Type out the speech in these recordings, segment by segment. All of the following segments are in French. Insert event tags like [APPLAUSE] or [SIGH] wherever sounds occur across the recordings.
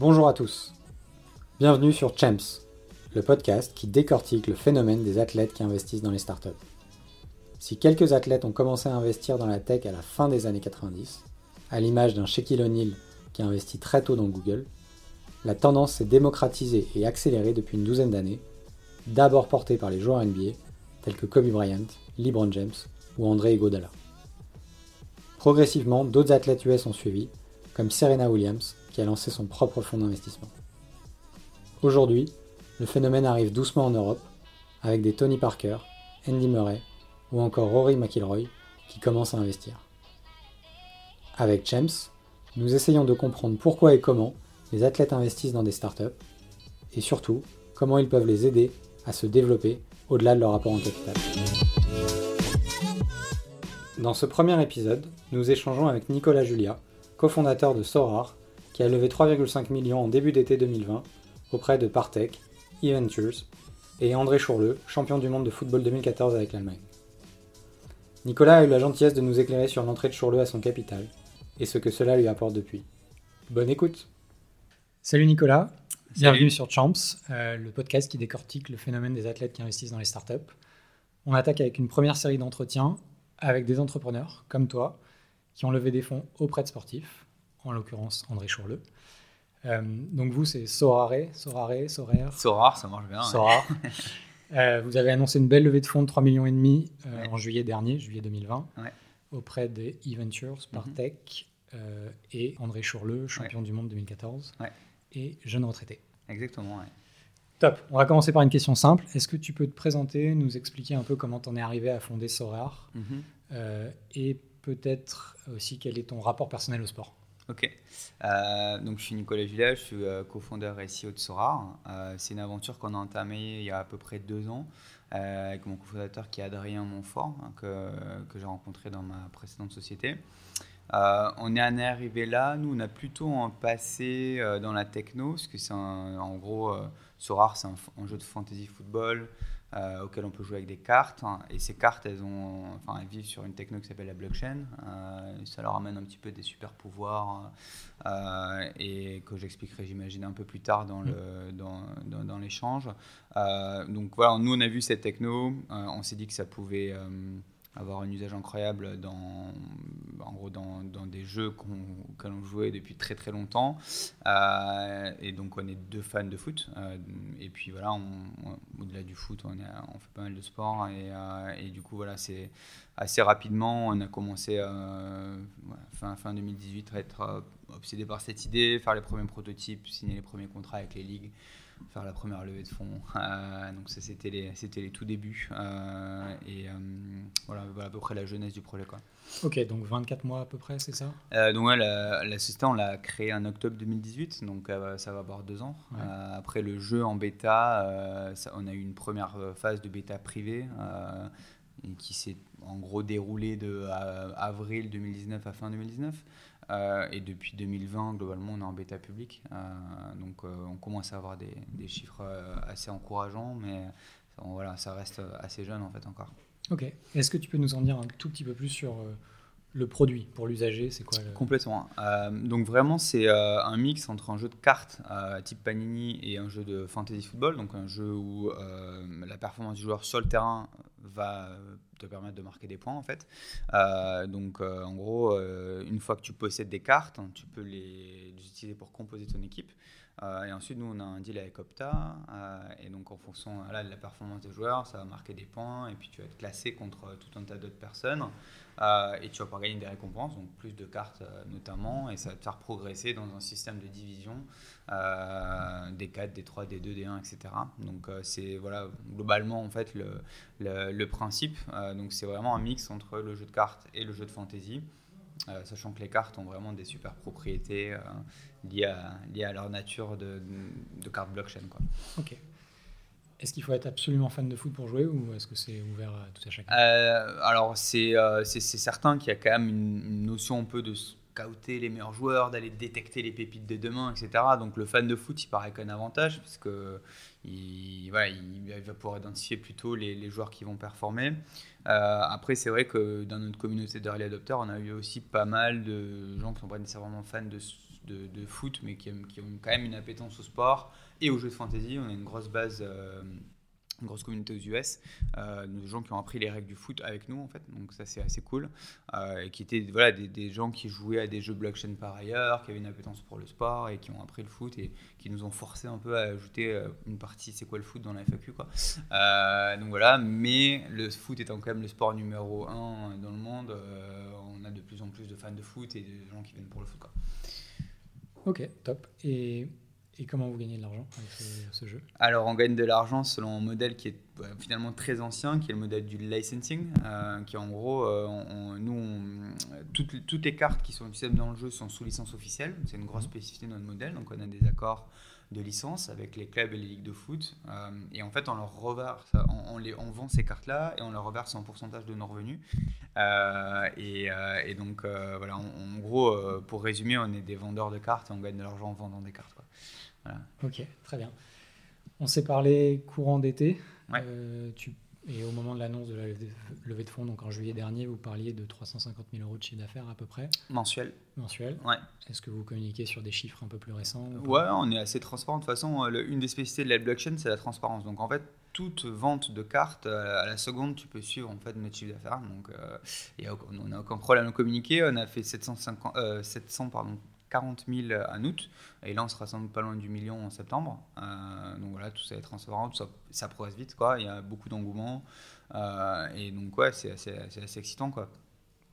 Bonjour à tous. Bienvenue sur Champs, le podcast qui décortique le phénomène des athlètes qui investissent dans les startups. Si quelques athlètes ont commencé à investir dans la tech à la fin des années 90, à l'image d'un Shaquille O'Neal qui a investi très tôt dans Google, la tendance s'est démocratisée et accélérée depuis une douzaine d'années, d'abord portée par les joueurs NBA tels que Kobe Bryant, LeBron James ou André Iguodala. Progressivement, d'autres athlètes US ont suivi, comme Serena Williams, qui a lancé son propre fonds d'investissement. Aujourd'hui, le phénomène arrive doucement en Europe, avec des Tony Parker, Andy Murray ou encore Rory McIlroy qui commencent à investir. Avec Champs, nous essayons de comprendre pourquoi et comment les athlètes investissent dans des startups et surtout comment ils peuvent les aider à se développer au-delà de leur rapport en capital. Dans ce premier épisode, nous échangeons avec Nicolas Julia, cofondateur de Sorar, qui a levé 3,5 millions en début d'été 2020 auprès de Partech, eVentures et André Chourleux, champion du monde de football 2014 avec l'Allemagne. Nicolas a eu la gentillesse de nous éclairer sur l'entrée de Chourleux à son capital et ce que cela lui apporte depuis. Bonne écoute Salut Nicolas, bienvenue sur Champs, euh, le podcast qui décortique le phénomène des athlètes qui investissent dans les startups. On attaque avec une première série d'entretiens avec des entrepreneurs comme toi qui ont levé des fonds auprès de sportifs, en l'occurrence André Chourleux. Euh, donc vous, c'est Sorare, Sorare, Soraire Sorar, ça marche bien. Sorar. [LAUGHS] Euh, vous avez annoncé une belle levée de fonds de 3,5 millions et demi euh, en juillet dernier, juillet 2020, auprès des eVentures, Partech mhm. et André Chourleux, champion du monde 2014, et jeune retraité. Exactement, ouais. Top. On va commencer par une question simple. Est-ce que tu peux te présenter, nous expliquer un peu comment tu en es arrivé à fonder Sorar mhm. et peut-être aussi quel est ton rapport personnel au sport? Ok. Euh, donc, je suis Nicolas Gillet, je suis euh, cofondateur SEO de Sorar. Euh, c'est une aventure qu'on a entamée il y a à peu près deux ans avec mon cofondateur qui est Adrien Montfort, hein, que, que j'ai rencontré dans ma précédente société. on est arrivé là, nous on a plutôt un passé dans la techno, parce que en gros, Sorar c'est un, jeu de fantasy football, euh, auxquelles on peut jouer avec des cartes. Hein. et ces cartes, elles, ont, enfin, elles vivent sur une techno qui s'appelle la blockchain. Euh, ça leur amène un petit peu des super pouvoirs euh, et que j'expliquerai, j'imagine, un peu plus tard dans, le, mm. dans, dans, dans l'échange. donc voilà, nous, on a vu cette techno. on s'est dit que ça pouvait avoir un usage incroyable dans, en gros, dans, dans des jeux qu'on, l'on jouait depuis très très longtemps. Euh, et donc on est deux fans de foot. Euh, et puis voilà, au-delà du foot, on, on, fait pas mal de sport. Et, euh, et du coup, voilà, c'est assez rapidement, on a commencé fin, fin 2018 à être obsédé par cette idée, faire les premiers prototypes, signer les premiers contrats avec les ligues faire la première levée de fonds. [LAUGHS] Euh, donc ça, c'était les, c'était les tout débuts. Euh, et euh, voilà, à peu près la jeunesse du projet. Quoi. Ok, donc 24 mois à peu près, c'est ça? Donc ouais, la, la, société, on l'a créée en octobre 2018, donc ça va avoir deux ans. après le jeu en bêta, on a eu une première phase de bêta privée qui s'est en gros déroulée de avril 2019 à fin 2019. Euh, et depuis 2020, globalement, on est en bêta public. Euh, donc, euh, on commence à avoir des, des chiffres assez encourageants, mais voilà, ça reste assez jeune en fait encore. Ok. Est-ce que tu peux nous en dire un tout petit peu plus sur le produit pour l'usager? C'est quoi Complètement. donc, vraiment, c'est un mix entre un jeu de cartes type Panini et un jeu de fantasy football. Donc, un jeu où la performance du joueur sur le terrain va te permettre de marquer des points en fait. Euh, donc euh, en gros, euh, une fois que tu possèdes des cartes, hein, tu peux les, utiliser pour composer ton équipe. Et ensuite, nous, on a un deal avec Opta. et donc, en fonction de la performance des joueurs, ça va marquer des points. Et puis, tu vas être classé contre tout un tas d'autres personnes. et tu vas pouvoir gagner des récompenses, donc plus de cartes notamment. Et ça va te faire progresser dans un système de division euh, des 4, des 3, des 2, des 1, etc. Donc euh, c'est voilà, globalement en fait le, le, principe. Euh, donc c'est vraiment un mix entre le jeu de cartes et le jeu de fantasy. sachant que les cartes ont vraiment des super propriétés liées, à, liées à leur nature de, de cartes blockchain. Quoi. Ok. Est-ce qu'il faut être absolument fan de foot pour jouer ou est-ce que c'est ouvert à tout à chacun? Alors c'est certain qu'il y a quand même une, une, notion un peu de scouter les meilleurs joueurs, d'aller détecter les pépites de demain, etc. Donc le fan de foot, il paraît qu'un avantage parce que il, va pouvoir identifier plutôt les, joueurs qui vont performer. Euh, après, c'est vrai que dans notre communauté d'early adopters, on a eu aussi pas mal de gens qui sont pas nécessairement fans de, de, foot, mais qui, ont quand même une appétence au sport et aux jeux de fantasy. On a une grosse base une grosse communauté aux US, euh, de gens qui ont appris les règles du foot avec nous en fait, donc ça c'est assez cool, euh, et qui étaient voilà, des, gens qui jouaient à des jeux blockchain par ailleurs, qui avaient une appétence pour le sport et qui ont appris le foot et qui nous ont forcé un peu à ajouter euh, une partie c'est quoi le foot dans la FAQ quoi. donc voilà, mais le foot étant quand même le sport numéro un dans le monde, on a de plus en plus de fans de foot et de gens qui viennent pour le foot. Ok, top. Et comment vous gagnez de l'argent avec ce, jeu? Alors, on gagne de l'argent selon un modèle qui est finalement très ancien, qui est le modèle du licensing, euh, qui en gros, euh, nous, toutes, toutes, les cartes qui sont utilisées dans le jeu sont sous licence officielle. C'est une grosse spécificité de notre modèle. Donc, on a des accords de licence avec les clubs et les ligues de foot. Euh, et en fait, on leur reverse, on, les, on vend ces cartes-là et on leur reverse un pourcentage de nos revenus. et, et, donc, voilà, en, gros, pour résumer, on est des vendeurs de cartes et on gagne de l'argent en vendant des cartes. Quoi. Ok, très bien. On s'est parlé courant d'été. Euh, et au moment de l'annonce de la levée de fonds, donc en juillet dernier, vous parliez de 350 000 euros de chiffre d'affaires à peu près. Mensuel. Mensuel. Ouais. Est-ce que vous communiquez sur des chiffres un peu plus récents Ouais, on est assez transparent. De toute façon, une des spécificités de la blockchain, c'est la transparence. Donc en fait, toute vente de cartes à la seconde, tu peux suivre en fait notre chiffre d'affaires. Donc euh, on n'a aucun problème à communiquer. On a fait 750, 700 euh, pardon, 40 000 en août. Et là, on sera sans doute pas loin du million en septembre. Euh, donc voilà, tout ça est transparent, tout ça, ça progresse vite. Quoi. Il y a beaucoup d'engouement. Euh, et donc, ouais, c'est assez, assez, excitant. Quoi.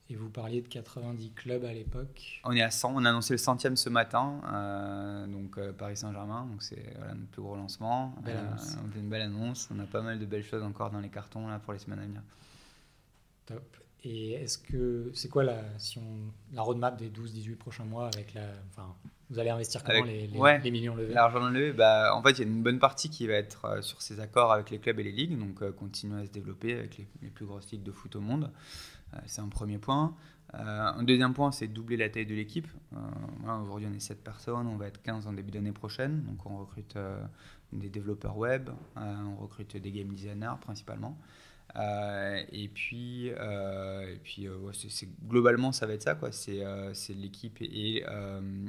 Et vous parliez de 90 clubs à l'époque On est à 100. On a annoncé le centième ce matin. Euh, donc Paris Saint-Germain. Donc c'est voilà, notre plus gros lancement. Belle annonce. on fait une belle annonce. On a pas mal de belles choses encore dans les cartons là, pour les semaines à venir. Top. Et est-ce que c'est quoi la, si on, la roadmap des 12-18 prochains mois avec la, enfin, vous allez investir comment les, les, millions levés? L'argent levé, bah, en fait, il y a une bonne partie qui va être euh, sur ces accords avec les clubs et les ligues, donc euh, continuer à se développer avec les, plus grosses ligues de foot au monde. Euh, c'est un premier point. un deuxième point, c'est doubler la taille de l'équipe. Aujourd'hui, on est 7 personnes, on va être 15 en début d'année prochaine, donc on recrute des développeurs web, on recrute des game designers principalement. Euh, et puis, euh, et puis euh, globalement, ça va être ça. Quoi. C'est, l'équipe et,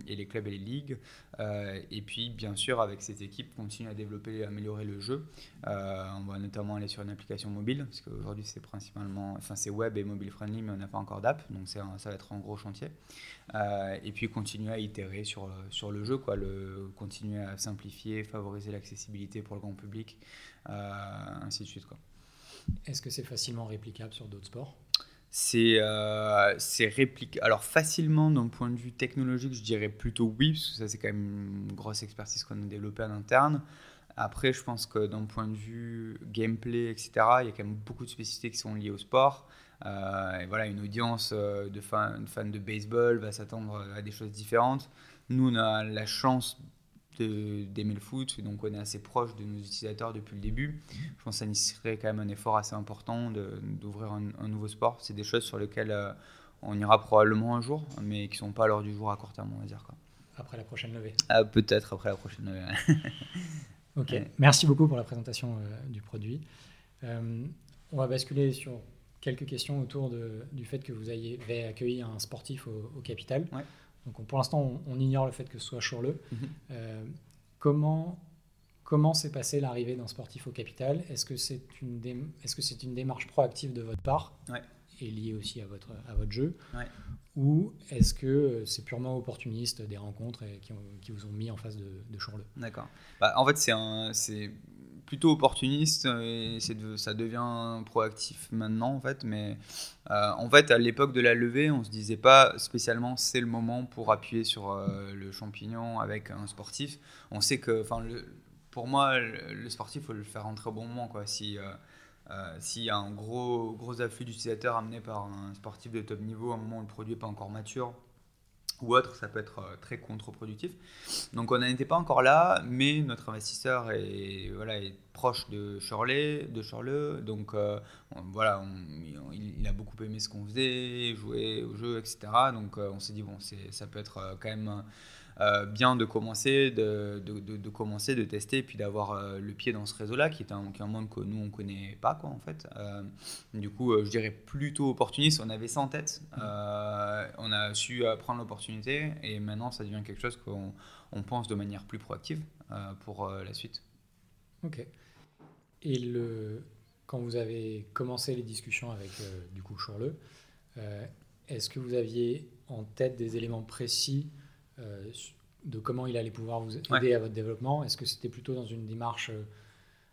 et, les clubs et les ligues. et puis, bien sûr, avec cette équipe, continuer à développer et améliorer le jeu. on va notamment aller sur une application mobile, parce qu'aujourd'hui, c'est principalement, enfin, c'est web et mobile friendly, mais on n'a pas encore d'app. Donc, ça va être un gros chantier. et puis, continuer à itérer sur, sur le jeu, quoi, le, continuer à simplifier, favoriser l'accessibilité pour le grand public, ainsi de suite. Quoi. Est-ce que c'est facilement réplicable sur d'autres sports? C'est euh. Alors facilement d'un point de vue technologique, je dirais plutôt oui, parce que ça c'est quand même une grosse expertise qu'on a développée en interne. Après, je pense que d'un point de vue gameplay, etc., il y a quand même beaucoup de spécificités qui sont liées au sport. Euh, et voilà, une audience euh, de fans, de fans de baseball va s'attendre à des choses différentes. Nous, on a la chance d'aimer le foot, donc on est assez proche de nos utilisateurs depuis le début. Je pense que ça nécessiterait quand même un effort assez important d'ouvrir un, nouveau sport. C'est des choses sur lesquelles euh, on ira probablement un jour, mais qui ne sont pas à l'heure du jour à court terme, on va dire. Quoi. Après la prochaine levée ah, Peut-être après la prochaine levée. [LAUGHS] ok, merci beaucoup pour la présentation euh, du produit. Euh, on va basculer sur quelques questions autour de, du fait que vous ayez accueilli un sportif au, Capital. Ouais. Donc pour l'instant, on, ignore le fait que ce soit Chourleux. Mhm. Euh, comment comment s'est passée l'arrivée d'un sportif au capital? Est-ce que c'est une, est -ce une démarche proactive de votre part? Et liée aussi à votre, à votre jeu? Ou est-ce que c'est purement opportuniste des rencontres qui, qui, vous ont mis en face de, de Chourleux? D'accord. Bah, en fait, c'est plutôt opportuniste et ça devient proactif maintenant en fait. Mais euh, en fait, à l'époque de la levée, on se disait pas spécialement c'est le moment pour appuyer sur euh, le champignon avec un sportif. On sait que, enfin, pour moi, le, sportif faut le faire rentrer au bon moment quoi. Si euh, s'il y a un gros, gros afflux d'utilisateurs amené par un sportif de top niveau, à un moment où le produit n'est pas encore mature, ou autre, ça peut être euh, très contre-productif. Donc on n'était pas encore là, mais notre investisseur est, voilà, est proche de Shirley, de donc euh, voilà, il, a beaucoup aimé ce qu'on faisait, jouer au jeu, etc. Donc euh, on s'est dit, bon, ça peut être quand même bien de commencer, de, de, commencer, de tester, et puis d'avoir le pied dans ce réseau-là, qui est un, un, monde que nous, on ne connaît pas, quoi, en fait. du coup, je dirais plutôt opportuniste. On avait ça en tête. on a su prendre l'opportunité, et maintenant, ça devient quelque chose qu'on on pense de manière plus proactive pour la suite. Ok. Et le, quand vous avez commencé les discussions avec euh, du coup Chourle, euh, est-ce que vous aviez en tête des éléments précis euh, de comment il allait pouvoir vous aider à votre développement Est-ce que c'était plutôt dans une démarche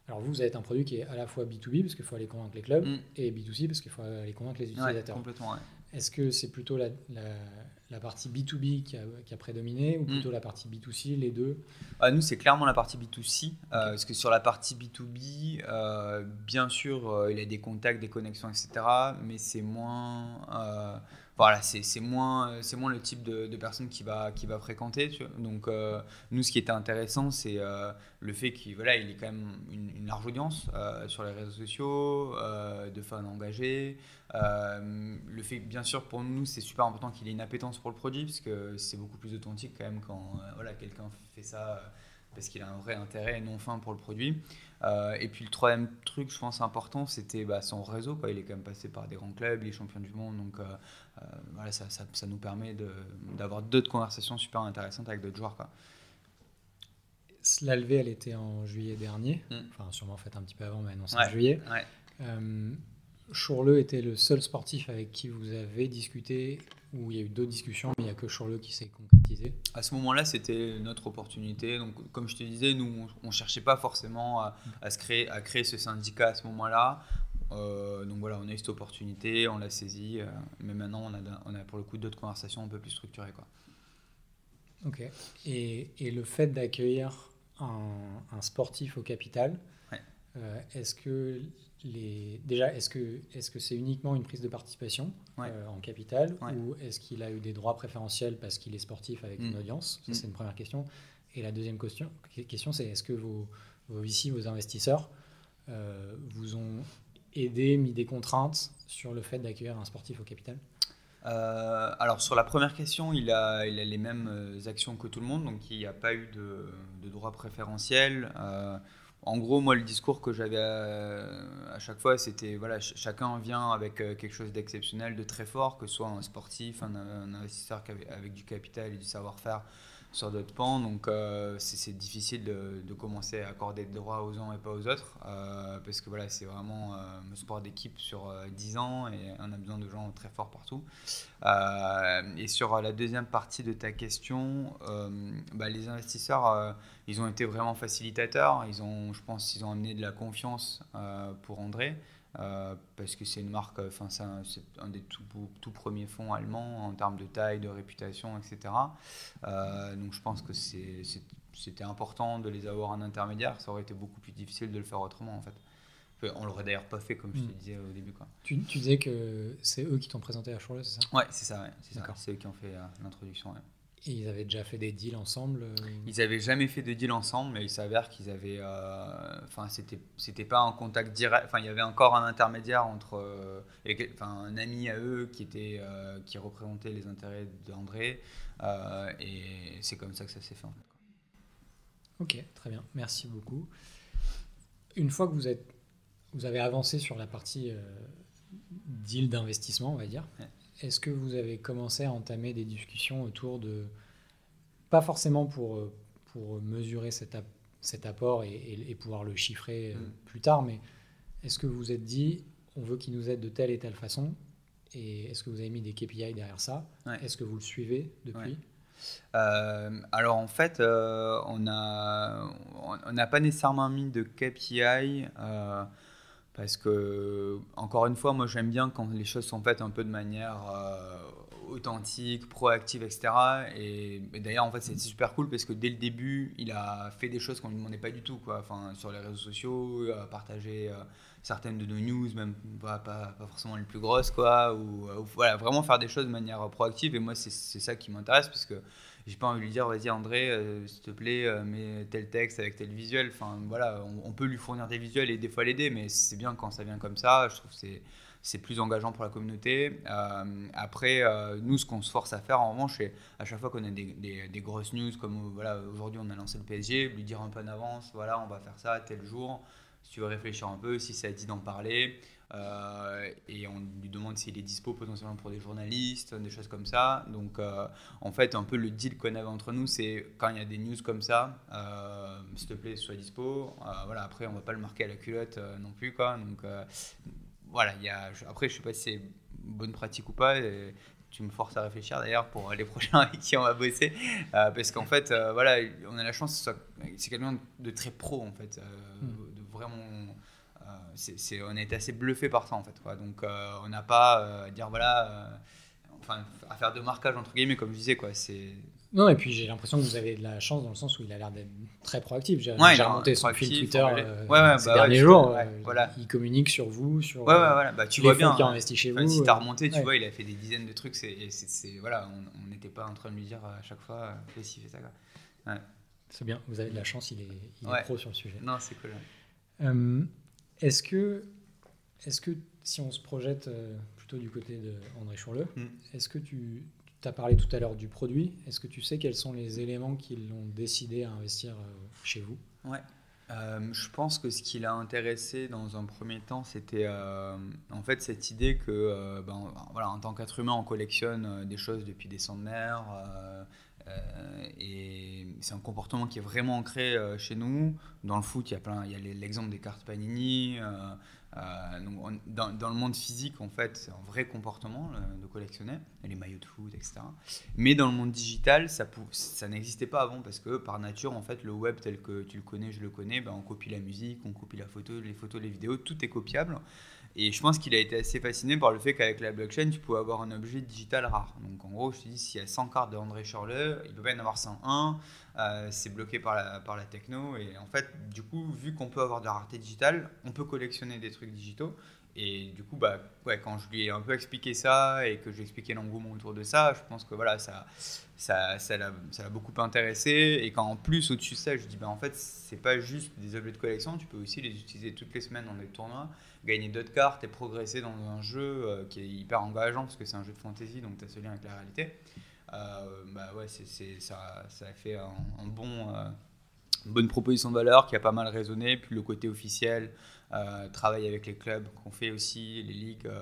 alors vous, vous êtes un produit qui est à la fois B2B parce qu'il faut aller convaincre les clubs mm. et B2C parce qu'il faut aller convaincre les utilisateurs. complètement, Est-ce que c'est plutôt la, la partie B2B qui a, qui a prédominé ou mm. plutôt la partie B2C, les deux? Ah, Nous, c'est clairement la partie B2C. Euh, parce que sur la partie B2B, euh, bien sûr, euh, il y a des contacts, des connexions, etc. Mais c'est moins voilà, c'est moins, c'est moins le type de, personne qui va, qui va fréquenter. Donc, euh, nous, ce qui était intéressant, c'est euh, le fait qu'il voilà, il ait quand même une, large audience euh, sur les réseaux sociaux, de fans engagés. le fait, bien sûr, pour nous, c'est super important qu'il ait une appétence pour le produit, parce que c'est beaucoup plus authentique quand même quand voilà, quelqu'un fait ça parce qu'il a un vrai intérêt non fin pour le produit. et puis le troisième truc, je pense important, c'était bah, son réseau. Quoi. Il est quand même passé par des grands clubs, les champions du monde, donc euh, voilà, ça, ça, nous permet d'avoir d'autres conversations super intéressantes avec d'autres joueurs. Quoi. La levée, elle était en juillet dernier, mm. enfin sûrement fait un petit peu avant, mais annoncée en juillet. Ouais. Euh, était le seul sportif avec qui vous avez discuté, où il y a eu d'autres discussions, mais il n'y a que Chourleux qui s'est concrétisé À ce moment-là, c'était notre opportunité. Donc, comme je te disais, nous, on ne cherchait pas forcément à, à, se créer, à créer ce syndicat à ce moment-là. Euh, donc voilà, on a eu cette opportunité, on l'a saisie, euh, mais maintenant on a, on a pour le coup d'autres conversations un peu plus structurées. Quoi. Ok. Et, et le fait d'accueillir un, sportif au capital, euh, est-ce que les, déjà, est-ce que est-ce que c'est uniquement une prise de participation en capital ou est-ce qu'il a eu des droits préférentiels parce qu'il est sportif avec une mm. audience? Ça, mm. c'est une première question. Et la deuxième question, question c'est est-ce que vos, vos VC, vos investisseurs, vous ont aidé, mis des contraintes sur le fait d'accueillir un sportif au capital? Euh, alors sur la première question, il a, il a les mêmes euh, actions que tout le monde, donc il n'y a pas eu de, de droit préférentiel. Euh, en gros, moi, le discours que j'avais à, chaque fois, c'était voilà, chacun vient avec quelque chose d'exceptionnel, de très fort, que ce soit un sportif, un investisseur avec du capital et du savoir-faire sur d'autres pans. Donc, euh, c'est difficile de, commencer à accorder des droits aux uns et pas aux autres. Euh, parce que voilà, c'est vraiment euh, un sport d'équipe sur 10 ans et on a besoin de gens très forts partout. et sur la deuxième partie de ta question, bah, les investisseurs, ils ont été vraiment facilitateurs. Ils ont, je pense, ils ont amené de la confiance pour André. Euh, parce que c'est une marque, enfin c'est un, des tout, tout, premiers fonds allemands en termes de taille, de réputation, etc. Euh, donc je pense que c'était important de les avoir en intermédiaire. Ça aurait été beaucoup plus difficile de le faire autrement en fait. On l'aurait d'ailleurs pas fait comme je te hmm. disais au début. Quoi. Tu, tu disais que c'est eux qui t'ont présenté à Chourle, c'est ça? Ouais, c'est ça, c'est eux qui ont fait euh, l'introduction. Et ils avaient déjà fait des deals ensemble euh Ils n'avaient jamais fait de deal ensemble, mais il s'avère qu'ils avaient. Euh, enfin, c'était, c'était pas un contact direct. Enfin, il y avait encore un intermédiaire entre. Euh, enfin, un ami à eux qui, était, qui représentait les intérêts d'André. et c'est comme ça que ça s'est fait en fait. Ok, très bien. Merci beaucoup. Une fois que vous, êtes, vous avez avancé sur la partie deal d'investissement, on va dire. Est-ce que vous avez commencé à entamer des discussions autour de, pas forcément pour, euh, pour mesurer cet, cet apport et, pouvoir le chiffrer euh, mm. plus tard, mais est-ce que vous vous êtes dit, on veut qu'il nous aide de telle et telle façon Et est-ce que vous avez mis des KPI derrière ça? Est-ce que vous le suivez depuis? Euh, alors en fait, on n'a on pas nécessairement mis de KPI. Parce que, encore une fois, moi j'aime bien quand les choses sont faites un peu de manière euh, authentique, proactive, etc. Et, d'ailleurs, en fait, c'est super cool parce que dès le début, il a fait des choses qu'on ne lui demandait pas du tout. Quoi. Enfin, sur les réseaux sociaux, a partagé euh, certaines de nos news, même pas, pas, forcément les plus grosses, quoi. Ou, euh, voilà, vraiment faire des choses de manière proactive. Et moi, c'est ça qui m'intéresse parce que j'ai pas envie de lui dire vas-y André euh, s'il te plaît euh, mets tel texte avec tel visuel enfin voilà on, peut lui fournir des visuels et des fois l'aider mais c'est bien quand ça vient comme ça je trouve que c'est c'est plus engageant pour la communauté. après, nous, ce qu'on se force à faire, en revanche, c'est à chaque fois qu'on a des, des, grosses news, comme voilà, aujourd'hui on a lancé le PSG, lui dire un peu en avance, voilà, on va faire ça tel jour. Si tu veux réfléchir un peu, si ça dit d'en parler. Euh, et on lui demande s'il est dispo potentiellement pour des journalistes, des choses comme ça. Donc, euh, en fait, un peu le deal qu'on avait entre nous, c'est quand il y a des news comme ça, euh, s'il te plaît, sois dispo. voilà, après, on va pas le marquer à la culotte non plus, quoi. Donc, voilà, y a, après, je sais pas si c'est bonne pratique ou pas. tu me forces à réfléchir d'ailleurs pour les [LAUGHS] prochains avec qui on va bosser. parce qu'en fait, voilà, on a la chance, c'est quelqu'un de très pro, en fait, hmm. Vraiment c'est, on a été assez bluffé par ça en fait. Quoi. Donc euh, on n'a pas euh, à dire voilà, euh, enfin à faire de marquage entre guillemets comme je disais quoi. C'est non et puis j'ai l'impression que vous avez de la chance dans le sens où il a l'air d'être très proactif. J'ai, remonté son fil Twitter ouais, ces bah derniers jours. voilà. Il communique sur vous, sur ouais, voilà. bah, tu vois bien, qui investi chez vous. Si tu as remonté, tu vois, il a fait des dizaines de trucs. C'est, voilà, on n'était pas en train de lui dire à chaque fois fais ci, fais ça. Quoi. C'est bien, vous avez de la chance, il est, il est pro sur le sujet. Non, c'est cool. Est-ce que, est que si on se projette euh, plutôt du côté de André Chourleux, mm. est-ce que tu as parlé tout à l'heure du produit Est-ce que tu sais quels sont les éléments qui l'ont décidé à investir euh, chez vous? Ouais. Euh, je pense que ce qui l'a intéressé dans un premier temps, c'était en fait cette idée que, ben, voilà, en tant qu'être humain, on collectionne des choses depuis des centenaires. Et c'est un comportement qui est vraiment ancré chez nous. Dans le foot, il y a l'exemple des cartes Panini. Euh, euh, dans, le monde physique, en fait, c'est un vrai comportement euh, de collectionner, les maillots de foot, etc. Mais dans le monde digital, ça, ça n'existait pas avant parce que par nature, en fait, le web tel que tu le connais, je le connais, ben, on copie la musique, on copie la photo, les photos, les vidéos, tout est copiable. Et je pense qu'il a été assez fasciné par le fait qu'avec la blockchain, tu pouvais avoir un objet digital rare. Donc en gros, je te dis, s'il y a 100 cartes de André Schorle, il peut pas y en avoir 101. Euh, c'est bloqué par la, par la techno. Et en fait, du coup, vu qu'on peut avoir de la rareté digitale, on peut collectionner des trucs digitaux. Et du coup, bah, ouais, quand je lui ai un peu expliqué ça et que j'ai expliqué l'engouement autour de ça, je pense que voilà, ça, ça, ça l'a, beaucoup intéressé. Et quand en plus, au-dessus de ça, je dis, bah, en fait, c'est pas juste des objets de collection, tu peux aussi les utiliser toutes les semaines dans des tournois, gagner d'autres cartes et progresser dans un jeu euh, qui est hyper engageant parce que c'est un jeu de fantasy, donc tu as ce lien avec la réalité. Euh, bah ouais, c'est, ça, ça a fait un, bon, euh, une bonne proposition de valeur qui a pas mal résonné. Puis le côté officiel, euh, travail avec les clubs qu'on fait aussi, les ligues, euh,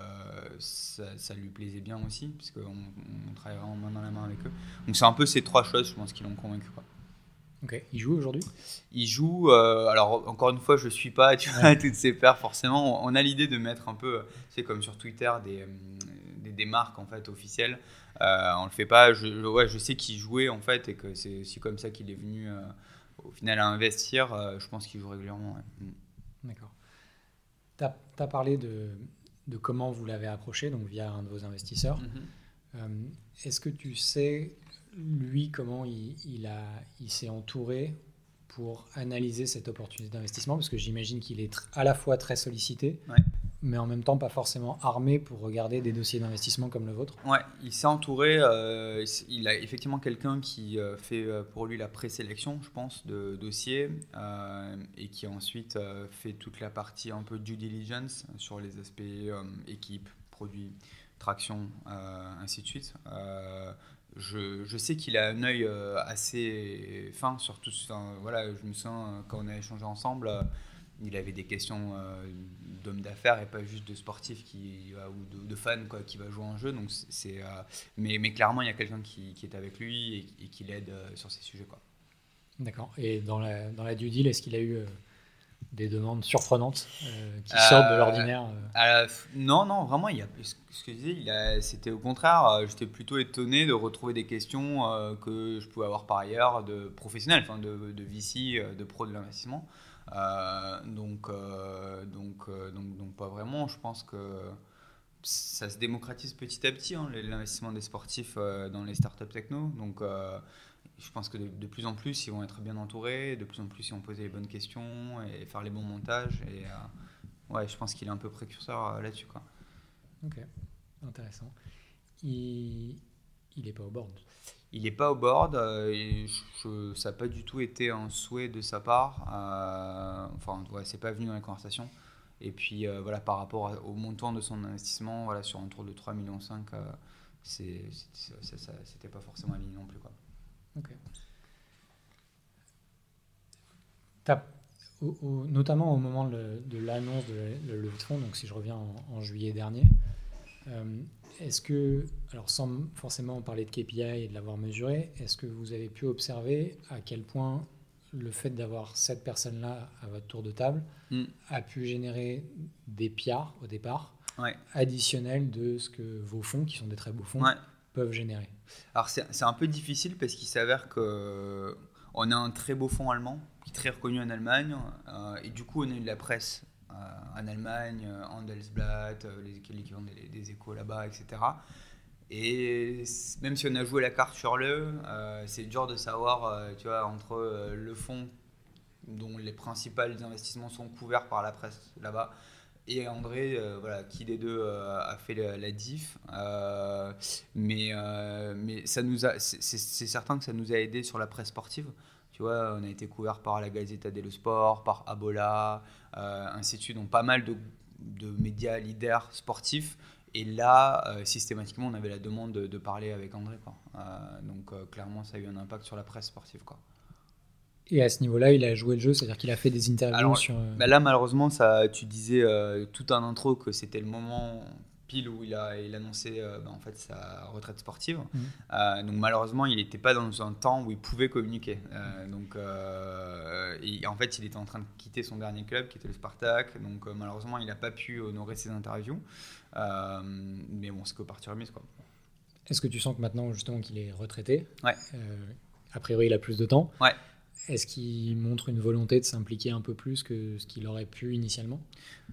ça, lui plaisait bien aussi, puisqu'on on travaille vraiment main dans la main avec eux. Donc c'est un peu ces trois choses, je pense, qui l'ont convaincu. Quoi. Ok, il joue aujourd'hui? Il joue, euh, alors encore une fois, je ne suis pas tu vois, [LAUGHS] toutes ses pairs forcément. On a l'idée de mettre un peu, c'est comme sur Twitter, des, des, des, marques en fait officielles. on le fait pas, je, ouais, je sais qu'il jouait en fait et que c'est aussi comme ça qu'il est venu au final à investir. je pense qu'il joue régulièrement. Mm. D'accord. Tu as, parlé de, de comment vous l'avez approché, donc via un de vos investisseurs. Mhm. Euh, est-ce que tu sais, lui, comment il, il, il s'est entouré pour analyser cette opportunité d'investissement? Parce que j'imagine qu'il est à la fois très sollicité, mais en même temps pas forcément armé pour regarder des dossiers d'investissement comme le vôtre Ouais, il s'est entouré, euh, il a effectivement quelqu'un qui euh, fait euh, pour lui la présélection, je pense, de dossiers, et qui ensuite fait toute la partie un peu due diligence sur les aspects équipe, produit, traction, ainsi de suite. Je, je, sais qu'il a un œil assez fin sur tout. Enfin, voilà, je me sens, quand on a échangé ensemble, il avait des questions euh, d'homme d'affaires et pas juste de sportif qui, ou de, fan quoi, qui va jouer un jeu. Donc c'est, euh, mais, mais, clairement, il y a quelqu'un qui, qui, est avec lui et, qui l'aide euh, sur ces sujets. Quoi. D'accord. Et dans la, dans la due deal, est-ce qu'il a eu des demandes surprenantes qui sortent de l'ordinaire Non, non, vraiment, il y a, ce que je disais, c'était au contraire, j'étais plutôt étonné de retrouver des questions que je pouvais avoir par ailleurs de professionnels, enfin de, de VC, de pro de l'investissement. Euh, donc, euh, donc, euh, donc, donc, pas vraiment. Je pense que ça se démocratise petit à petit, hein, l'investissement des sportifs dans les startups techno. Donc, je pense que de, plus en plus, ils vont être bien entourés, de plus en plus, ils vont poser les bonnes questions et faire les bons montages. Et ouais, je pense qu'il est un peu précurseur là-dessus. Ok, intéressant. Il n'est pas au board il n'est pas au board. Euh, ça n'a pas du tout été un souhait de sa part. Euh, enfin, ouais, c'est pas venu dans les conversations. Et puis voilà, par rapport au montant de son investissement, voilà, sur un tour de 3,5 millions, c'était pas forcément aligné non plus. Quoi. Ok. notamment au moment de, l'annonce de la levée de fonds, donc si je reviens en, juillet dernier, euh, est-ce que, alors sans forcément parler de KPI et de l'avoir mesuré, est-ce que vous avez pu observer à quel point le fait d'avoir cette personne-là à votre tour de table hmm. a pu générer des pillards au départ additionnels de ce que vos fonds, qui sont des très beaux fonds, peuvent générer? Alors c'est un peu difficile parce qu'il s'avère que on a un très beau fonds allemand qui est très reconnu en Allemagne euh, et du coup on a eu de la presse euh, en Allemagne, euh, Handelsblatt, les, qui ont des, échos là-bas, etc. Et même si on a joué la carte sur le, c'est dur de savoir, tu vois, entre le fonds dont les principaux investissements sont couverts par la presse là-bas et André, voilà, qui des deux a fait la, diff. mais mais c'est certain que ça nous a aidé sur la presse sportive. Tu vois, on a été couvert par la Gazzetta dello Sport, par Abola, euh, ainsi de suite, donc pas mal de, de médias leaders sportifs. Et là, euh, systématiquement, on avait la demande de, parler avec André. Quoi. Euh, donc clairement, ça a eu un impact sur la presse sportive. Quoi. Et à ce niveau-là, il a joué le jeu, c'est-à-dire qu'il a fait des interviews sur... Bah là, malheureusement, ça, tu disais tout un intro que c'était le moment où il a il annonçait euh, bah, en fait sa retraite sportive. Mmh. Euh, donc malheureusement, il n'était pas dans un temps où il pouvait communiquer. Euh, donc en fait, il était en train de quitter son dernier club, qui était le Spartak. Donc malheureusement, il n'a pas pu honorer ses interviews. mais bon, c'est que partie remise quoi. Est-ce que tu sens que maintenant justement qu'il est retraité, ouais. a priori il a plus de temps. Ouais. Est-ce qu'il montre une volonté de s'impliquer un peu plus que ce qu'il aurait pu initialement?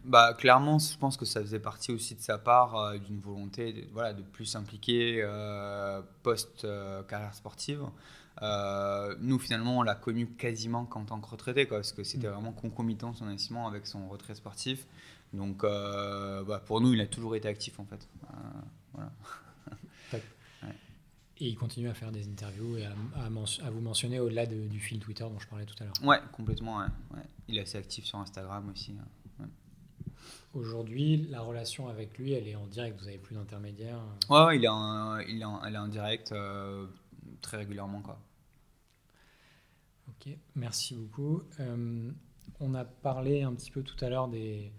Bah, Clairement, je pense que ça faisait partie aussi de sa part euh, d'une volonté de, voilà, de plus s'impliquer euh, post-carrière sportive. Euh, nous, finalement, on l'a connu quasiment qu'en tant que retraité, quoi, parce que c'était mm. vraiment concomitant son investissement avec son retrait sportif. Donc, bah, pour nous, il a toujours été actif, en fait. voilà. Et il continue à faire des interviews et à, à, vous mentionner au-delà du fil Twitter dont je parlais tout à l'heure. Ouais, complètement. Ouais. Il est assez actif sur Instagram aussi. Hein. Aujourd'hui, la relation avec lui, elle est en direct. Vous n'avez plus d'intermédiaire. Ouais, il est en, il est en, elle est en direct euh, très régulièrement, quoi. Ok, merci beaucoup. Euh, on a parlé un petit peu tout à l'heure des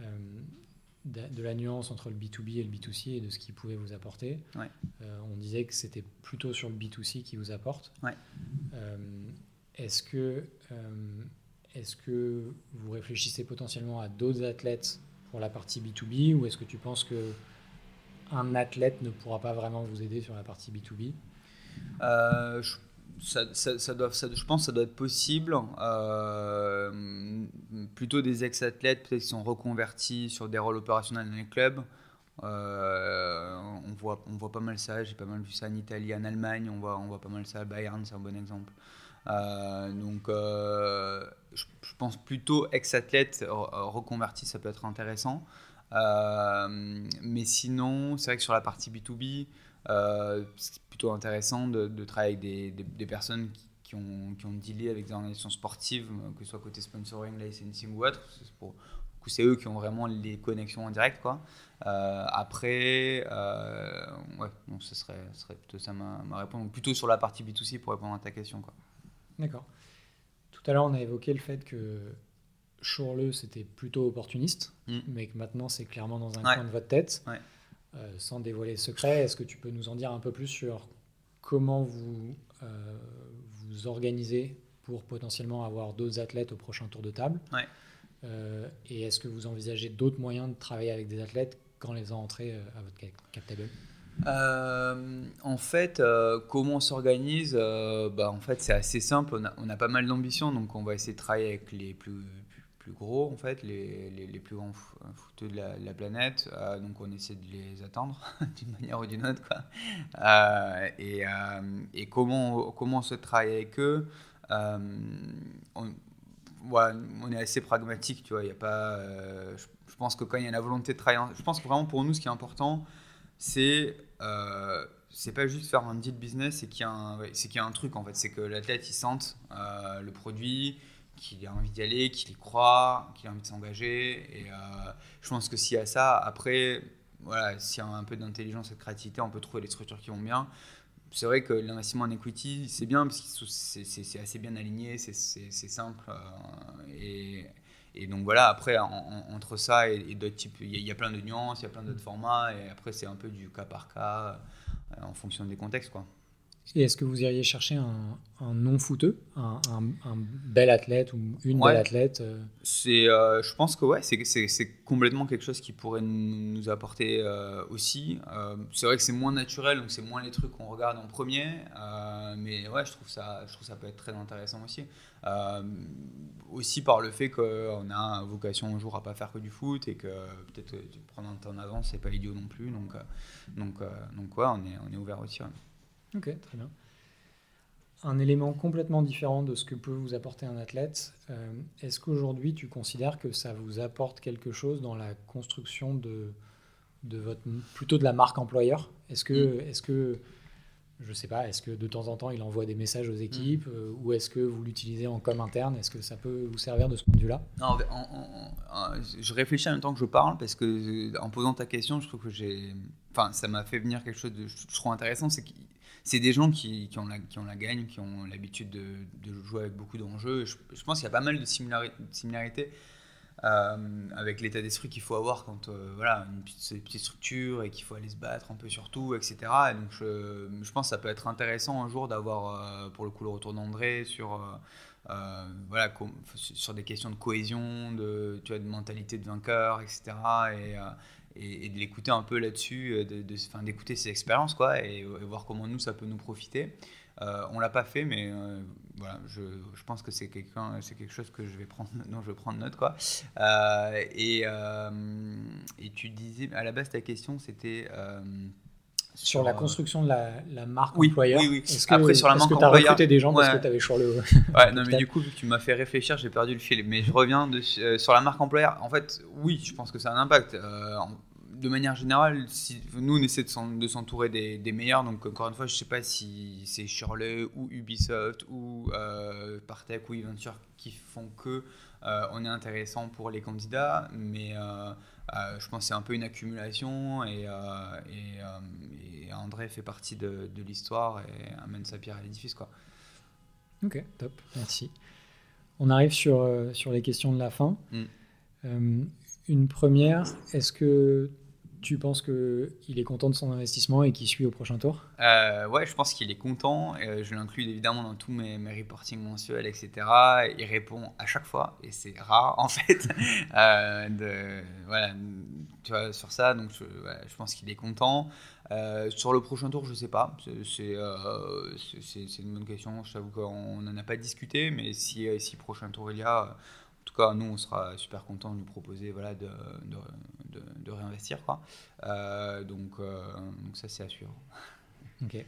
euh, de, la nuance entre le B2B et le B2C et de ce qu'il pouvait vous apporter. Euh, on disait que c'était plutôt sur le B2C qui vous apporte. Euh, est-ce que, euh, est que vous réfléchissez potentiellement à d'autres athlètes pour la partie B2B ou est-ce que tu penses que un athlète ne pourra pas vraiment vous aider sur la partie B2B ça, doit, je pense que ça doit être possible. Euh, plutôt des ex-athlètes, peut-être qui sont reconvertis sur des rôles opérationnels dans les clubs. Euh, on, voit, on voit pas mal ça, j'ai pas mal vu ça en Italie, en Allemagne, on voit, on voit pas mal ça. Bayern, c'est un bon exemple. Euh, donc, je, pense plutôt ex-athlète reconverti, ça peut être intéressant. mais sinon, c'est vrai que sur la partie B2B, euh, c'est plutôt intéressant de, travailler avec des, des, personnes qui, ont, qui ont dealé avec des organisations sportives, euh, que ce soit côté sponsoring, licensing ou autre. Pour, c'est eux qui ont vraiment les connexions en direct. Quoi. Euh, après, ouais, bon, ce serait, serait plutôt ça ma, ma, réponse. Donc, plutôt sur la partie B2C pour répondre à ta question. Quoi. D'accord. Tout à l'heure, on a évoqué le fait que Chourleux, c'était plutôt opportuniste, mm. mais que maintenant, c'est clairement dans un coin de votre tête. Ouais. Euh, sans dévoiler le secret, est-ce que tu peux nous en dire un peu plus sur comment vous euh, vous organisez pour potentiellement avoir d'autres athlètes au prochain tour de table euh, Et est-ce que vous envisagez d'autres moyens de travailler avec des athlètes quand les entrés à votre cap table? En fait, comment on s'organise? Bah, En fait, c'est assez simple. On a, on a pas mal d'ambition, donc on va essayer de travailler avec les plus gros, en fait, les, les, plus grands footeux de la, planète. Euh, donc on essaie de les attendre [LAUGHS] d'une manière ou d'une autre. Quoi. Euh, et, euh, et, comment, comment on se travaille avec eux on, est assez pragmatique, tu vois. Il a pas, je, pense que quand il y a la volonté de travailler, je pense que vraiment pour nous, ce qui est important, c'est c'est pas juste faire un deal business, c'est qu'il y, qu'il y a un truc en fait. C'est que l'athlète il sente le produit, qu'il a envie d'y aller, qu'il y croit, qu'il a envie de s'engager. Et je pense que s'il y a ça, après, voilà, s'il y a un peu d'intelligence et de créativité, on peut trouver des structures qui vont bien. C'est vrai que l'investissement en equity, c'est bien parce que c'est assez bien aligné, c'est simple. et, et, donc voilà, après, entre ça et, d'autres types, il y, a plein de nuances, il y a plein d'autres formats. Et après, c'est un peu du cas par cas en fonction des contextes. Quoi. Et est-ce que vous iriez chercher un, un non-footeux, un, un, bel athlète ou une belle athlète euh? C'est, euh, Je pense que ouais, c'est, complètement quelque chose qui pourrait nous, apporter euh, aussi. c'est vrai que c'est moins naturel, donc c'est moins les trucs qu'on regarde en premier. mais ouais, je trouve, ça, je trouve ça peut être très intéressant aussi. aussi par le fait qu'on a vocation un jour à pas faire que du foot et que peut-être prendre un temps en avance, c'est pas idiot non plus. Donc, donc, donc ouais, on est, on est ouvert aussi. Ok, très bien. Un élément complètement différent de ce que peut vous apporter un athlète, euh, est-ce qu'aujourd'hui tu considères que ça vous apporte quelque chose dans la construction de, de votre, plutôt de la marque employeur? Est-ce que, mm. est que, je sais pas, est-ce que de temps en temps il envoie des messages aux équipes mm. euh, ou est-ce que vous l'utilisez en com interne? Est-ce que ça peut vous servir de ce point de vue-là? Non, je réfléchis en même temps que je parle parce que en posant ta question, je trouve que j'ai, enfin, ça m'a fait venir quelque chose de, je trouve intéressant, c'est que c'est des gens qui, ont la, qui ont la gagne, qui ont l'habitude de, jouer avec beaucoup d'enjeux. Je, pense qu'il y a pas mal de similarités euh, avec l'état d'esprit qu'il faut avoir quand euh, voilà, une petite, petite structure et qu'il faut aller se battre un peu sur tout, etc. Et donc je, pense que ça peut être intéressant un jour d'avoir, euh, pour le coup, le retour d'André sur, voilà, sur des questions de cohésion, de, tu vois, de mentalité de vainqueur, etc. Et, et, de l'écouter un peu là-dessus, euh, de, de, d'écouter ses expériences quoi, et, voir comment nous ça peut nous profiter. Euh, on l'a pas fait, mais euh, voilà, je, je, pense que c'est quelqu'un, c'est quelque chose que je vais prendre, [LAUGHS] dont je vais prendre note quoi. Euh, et, et tu disais, à la base ta question c'était sur, la construction de la, la marque oui, employeur. Oui, oui. Que, Après, sur la marque employeur. tu as recruté des gens parce que tu avais sur le. [LAUGHS] ouais, non, mais du coup, tu m'as fait réfléchir, j'ai perdu le fil. Mais je reviens de, sur la marque employeur. En fait, oui, je pense que ça a un impact de manière générale, si, nous, on essaie de s'entourer des, des, meilleurs. Donc, encore une fois, je ne sais pas si c'est Shirley ou Ubisoft ou euh, Partech ou Eventure qui font que euh, on est intéressant pour les candidats. Mais euh, euh, je pense que c'est un peu une accumulation. Et, et, André fait partie de, de l'histoire et amène sa pierre à l'édifice. Quoi. Ok, top, merci. On arrive sur, sur les questions de la fin. Mm. une première, est-ce que tu penses qu'il est content de son investissement et qu'il suit au prochain tour? Euh, Ouais, je pense qu'il est content. Euh, je l'inclus évidemment dans tous mes, mes, reportings mensuels, etc. Il répond à chaque fois et c'est rare en fait. [LAUGHS] euh, de, voilà, tu vois, sur ça, donc je, je pense qu'il est content. Euh, sur le prochain tour, je sais pas. C'est une bonne question. Je t'avoue qu'on n'en a pas discuté, mais si, si prochain tour il y a tout cas, nous, on sera super content de lui proposer voilà, de, de, de, réinvestir. Quoi. Euh, donc, euh, donc, ça, c'est à suivre. [LAUGHS] Ok.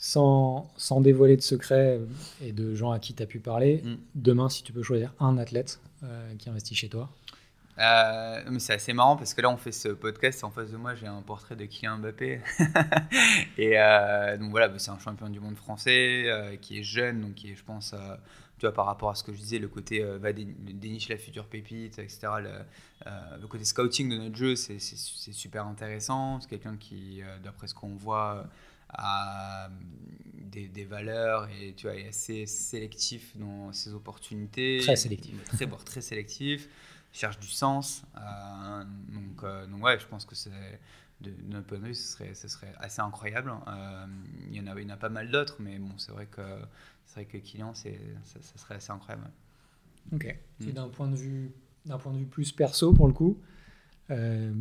Sans, sans, dévoiler de secrets et de gens à qui tu as pu parler, mm. demain, si tu peux choisir un athlète euh, qui investit chez toi mais c'est assez marrant parce que là on fait ce podcast en face de moi j'ai un portrait de Kylian Mbappé [LAUGHS] et donc voilà bah, c'est un champion du monde français qui est jeune donc qui est je pense tu vois, par rapport à ce que je disais, le côté euh, va dénicher la future pépite, etc. Euh, le, côté scouting de notre jeu, c'est super intéressant. C'est quelqu'un qui, euh, d'après ce qu'on voit, a des, des, valeurs et tu vois, est assez sélectif dans ses opportunités. Très sélectif. Très, très sélectif. Cherche du sens. donc, donc, ouais, je pense que c'est de, notre point de vue, ce serait, ce serait assez incroyable. il, y en a, il y en a pas mal d'autres, mais bon, c'est vrai que c'est vrai que Kylian, ça, ça, serait assez incroyable. Ok. Et mm. d'un point de vue, d'un point de vue plus perso pour le coup, euh,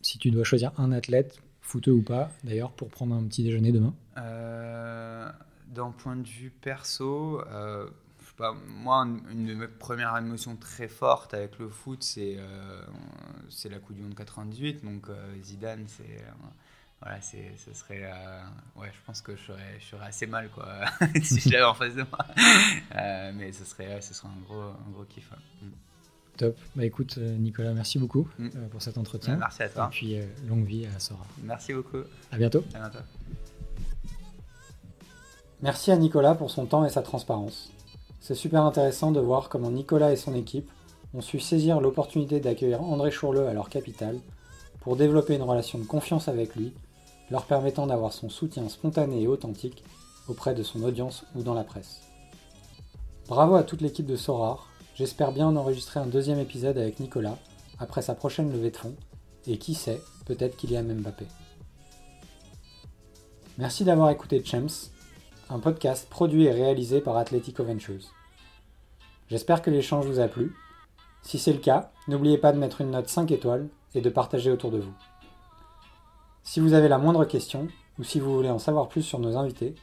si tu dois choisir un athlète, footeux ou pas, d'ailleurs, pour prendre un petit déjeuner demain? Euh, d'un point de vue perso, euh, je sais pas, moi, une, de mes premières émotions très fortes avec le foot, c'est c'est la Coupe du Monde 98. Donc Zidane, c'est voilà, c'est, ce serait. Euh, ouais, je pense que je serais, je serais assez mal, quoi, [LAUGHS] si je l'avais en face de moi. [LAUGHS] Euh, mais ce serait, ce serait un gros, un gros kiff. Mm. Top. Bah écoute, euh, Nicolas, merci beaucoup mm. pour cet entretien. merci à toi. Et puis, longue vie à Sora. Merci beaucoup. À bientôt. À bientôt. Merci à Nicolas pour son temps et sa transparence. C'est super intéressant de voir comment Nicolas et son équipe ont su saisir l'opportunité d'accueillir André Chourleux à leur capitale pour développer une relation de confiance avec lui, leur permettant d'avoir son soutien spontané et authentique auprès de son audience ou dans la presse. Bravo à toute l'équipe de Sorar, j'espère bien en enregistrer un deuxième épisode avec Nicolas après sa prochaine levée de fonds, et qui sait, peut-être qu'il y a même Mbappé. Merci d'avoir écouté Champs, un podcast produit et réalisé par Athletico Ventures. J'espère que l'échange vous a plu. Si c'est le cas, n'oubliez pas de mettre une note 5 étoiles et de partager autour de vous. Si vous avez la moindre question ou si vous voulez en savoir plus sur nos invités,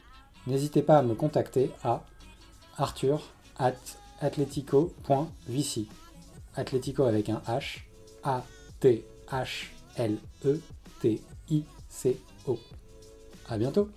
n'hésitez pas à me contacter à arthur at atletico.vici. Atletico avec un H, A-T-H-L-E-T-I-C-O. À bientôt!